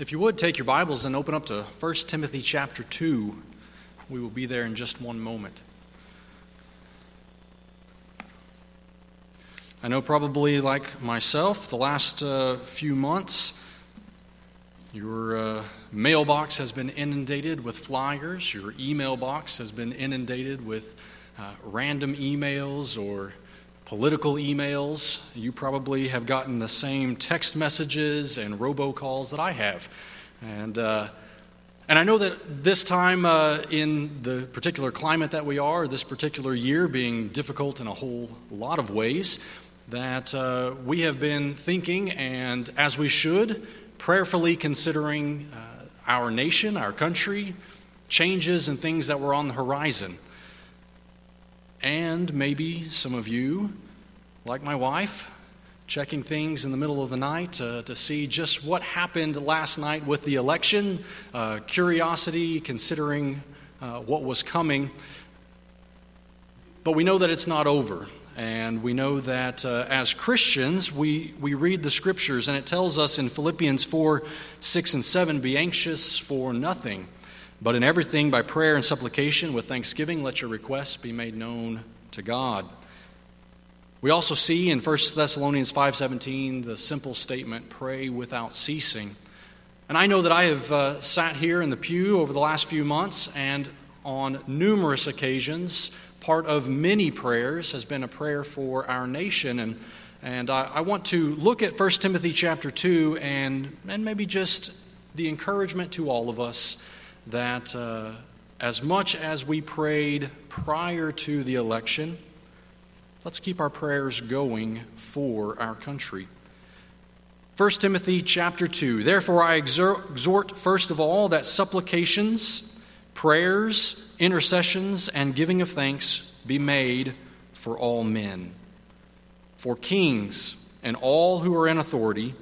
If you would take your Bibles and open up to 1 Timothy chapter 2, we will be there in just one moment. I know, probably like myself, the last uh, few months, your uh, mailbox has been inundated with flyers, your email box has been inundated with uh, random emails or political emails. You probably have gotten the same text messages and robocalls that I have. And, uh, and I know that this time uh, in the particular climate that we are, this particular year being difficult in a whole lot of ways, that uh, we have been thinking, and as we should, prayerfully considering uh, our nation, our country, changes and things that were on the horizon. And maybe some of you, like my wife, checking things in the middle of the night uh, to see just what happened last night with the election, uh, curiosity, considering uh, what was coming. But we know that it's not over. And we know that uh, as Christians, we, we read the scriptures, and it tells us in Philippians 4 6 and 7 be anxious for nothing but in everything, by prayer and supplication, with thanksgiving, let your requests be made known to God. We also see in 1 Thessalonians 5:17 the simple statement, pray without ceasing. And I know that I have uh, sat here in the pew over the last few months and on numerous occasions, part of many prayers has been a prayer for our nation. And, and I, I want to look at 1 Timothy chapter 2 and, and maybe just the encouragement to all of us that uh, as much as we prayed prior to the election, let's keep our prayers going for our country. 1 Timothy chapter 2. Therefore, I exhort first of all that supplications, prayers, intercessions, and giving of thanks be made for all men, for kings and all who are in authority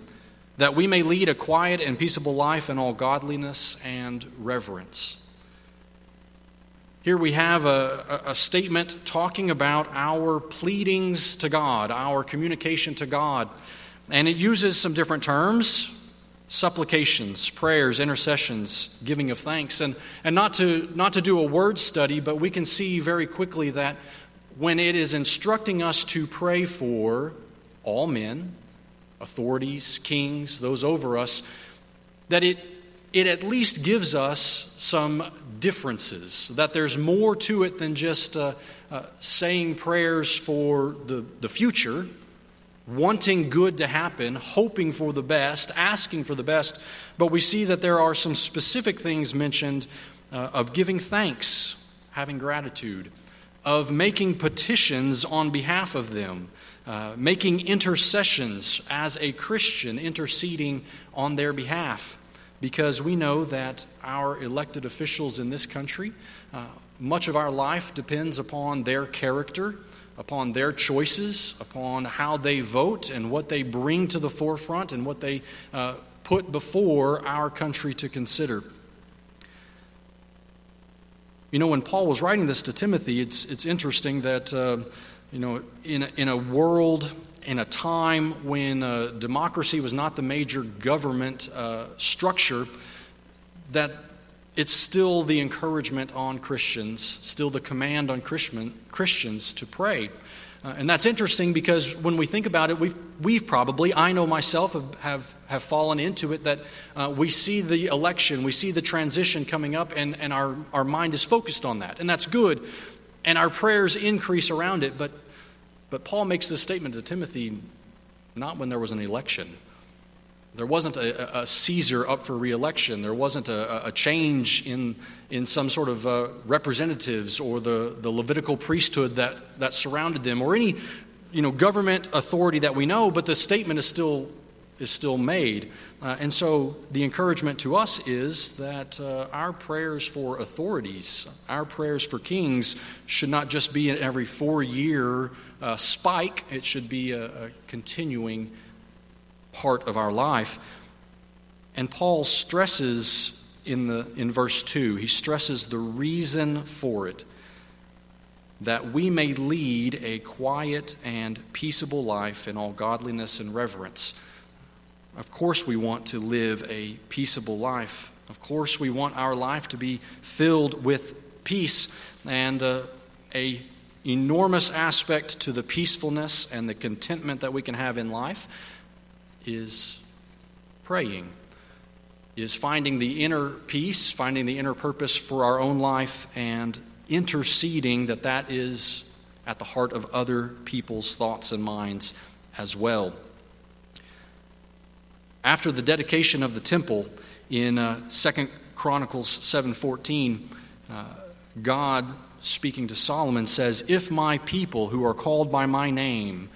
that we may lead a quiet and peaceable life in all godliness and reverence. Here we have a, a, statement talking about our pleadings to God, our communication to God. And it uses some different terms supplications, prayers, intercessions, giving of thanks. And, and not, to, not to do a word study, but we can see very quickly that when it is instructing us to pray for all men, authorities, kings, those over us, that it, it at least gives us some differences, that there's more to it than just uh, uh, saying prayers for the, the future, wanting good to happen, hoping for the best, asking for the best, but we see that there are some specific things mentioned uh, of giving thanks, having gratitude, of making petitions on behalf of them, uh, making intercessions as a Christian, interceding on their behalf, because we know that our elected officials in this country, uh, much of our life depends upon their character, upon their choices, upon how they vote and what they bring to the forefront and what they uh, put before our country to consider. You know, when Paul was writing this to Timothy, it's, it's interesting that uh, you know, in a, in a world, in a time when uh, democracy was not the major government uh, structure, that it's still the encouragement on Christians, still the command on Christian, Christians to pray. Uh, and that's interesting because when we think about it, we've, we've probably, I know myself, have, have, have fallen into it that uh, we see the election, we see the transition coming up, and, and our, our mind is focused on that. And that's good. And our prayers increase around it. But but Paul makes this statement to Timothy not when there was an election. There wasn't a, a Caesar up for reelection. There wasn't a, a change in, in some sort of uh, representatives or the, the Levitical priesthood that, that surrounded them or any you know, government authority that we know, but the statement is still, is still made. Uh, and so the encouragement to us is that uh, our prayers for authorities, our prayers for kings, should not just be in every four year uh, spike, it should be a, a continuing part of our life. And Paul stresses in, the, in verse 2, he stresses the reason for it that we may lead a quiet and peaceable life in all godliness and reverence. Of course, we want to live a peaceable life. Of course, we want our life to be filled with peace and uh, a enormous aspect to the peacefulness and the contentment that we can have in life is praying, is finding the inner peace, finding the inner purpose for our own life, and interceding that that is at the heart of other people's thoughts and minds as well. After the dedication of the temple in uh, 2 Chronicles 7:14, uh, God speaking to Solomon says, "If my people who are called by my name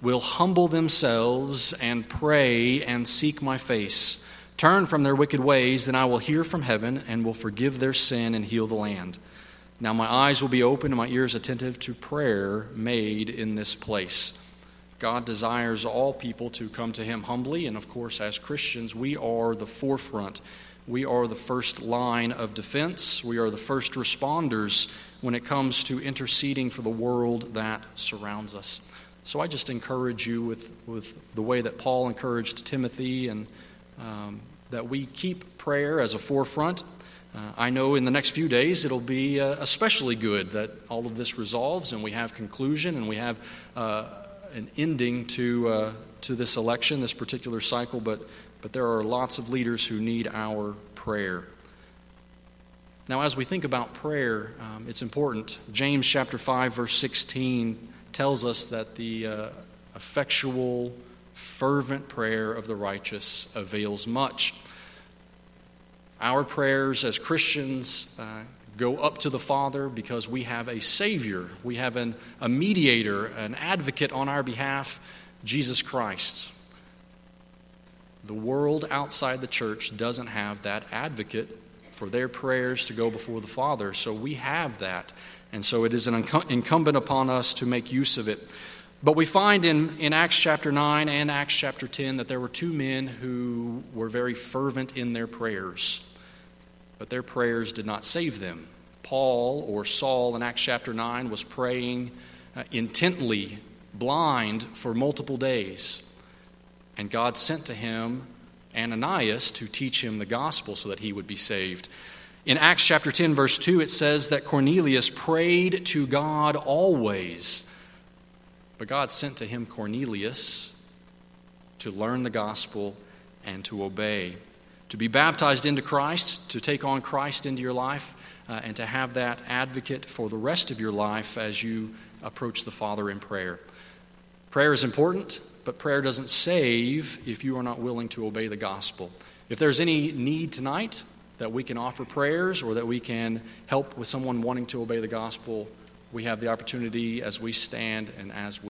will humble themselves and pray and seek my face, turn from their wicked ways, then I will hear from heaven and will forgive their sin and heal the land." Now my eyes will be open and my ears attentive to prayer made in this place. God desires all people to come to Him humbly, and of course, as Christians, we are the forefront. We are the first line of defense. We are the first responders when it comes to interceding for the world that surrounds us. So I just encourage you with, with the way that Paul encouraged Timothy and um, that we keep prayer as a forefront uh, I know in the next few days it'll be uh, especially good that all of this resolves and we have conclusion and we have uh, an ending to, uh, to this election, this particular cycle, but, but there are lots of leaders who need our prayer. Now, as we think about prayer, um, it's important. James chapter 5, verse 16 tells us that the uh, effectual, fervent prayer of the righteous avails much. Our prayers as Christians uh, go up to the Father because we have a Savior, we have an, a mediator, an advocate on our behalf, Jesus Christ. The world outside the church doesn't have that advocate for their prayers to go before the Father, so we have that. And so it is an incumbent upon us to make use of it. But we find in, in Acts chapter 9 and Acts chapter 10 that there were two men who were very fervent in their prayers but their prayers did not save them. Paul or Saul in Acts chapter 9 was praying uh, intently, blind, for multiple days. And God sent to him Ananias to teach him the gospel so that he would be saved. In Acts chapter 10, verse 2, it says that Cornelius prayed to God always. But God sent to him Cornelius to learn the gospel and to obey to be baptized into Christ, to take on Christ into your life, uh, and to have that advocate for the rest of your life as you approach the Father in prayer. Prayer is important, but prayer doesn't save if you are not willing to obey the gospel. If there's any need tonight that we can offer prayers or that we can help with someone wanting to obey the gospel, we have the opportunity as we stand and as we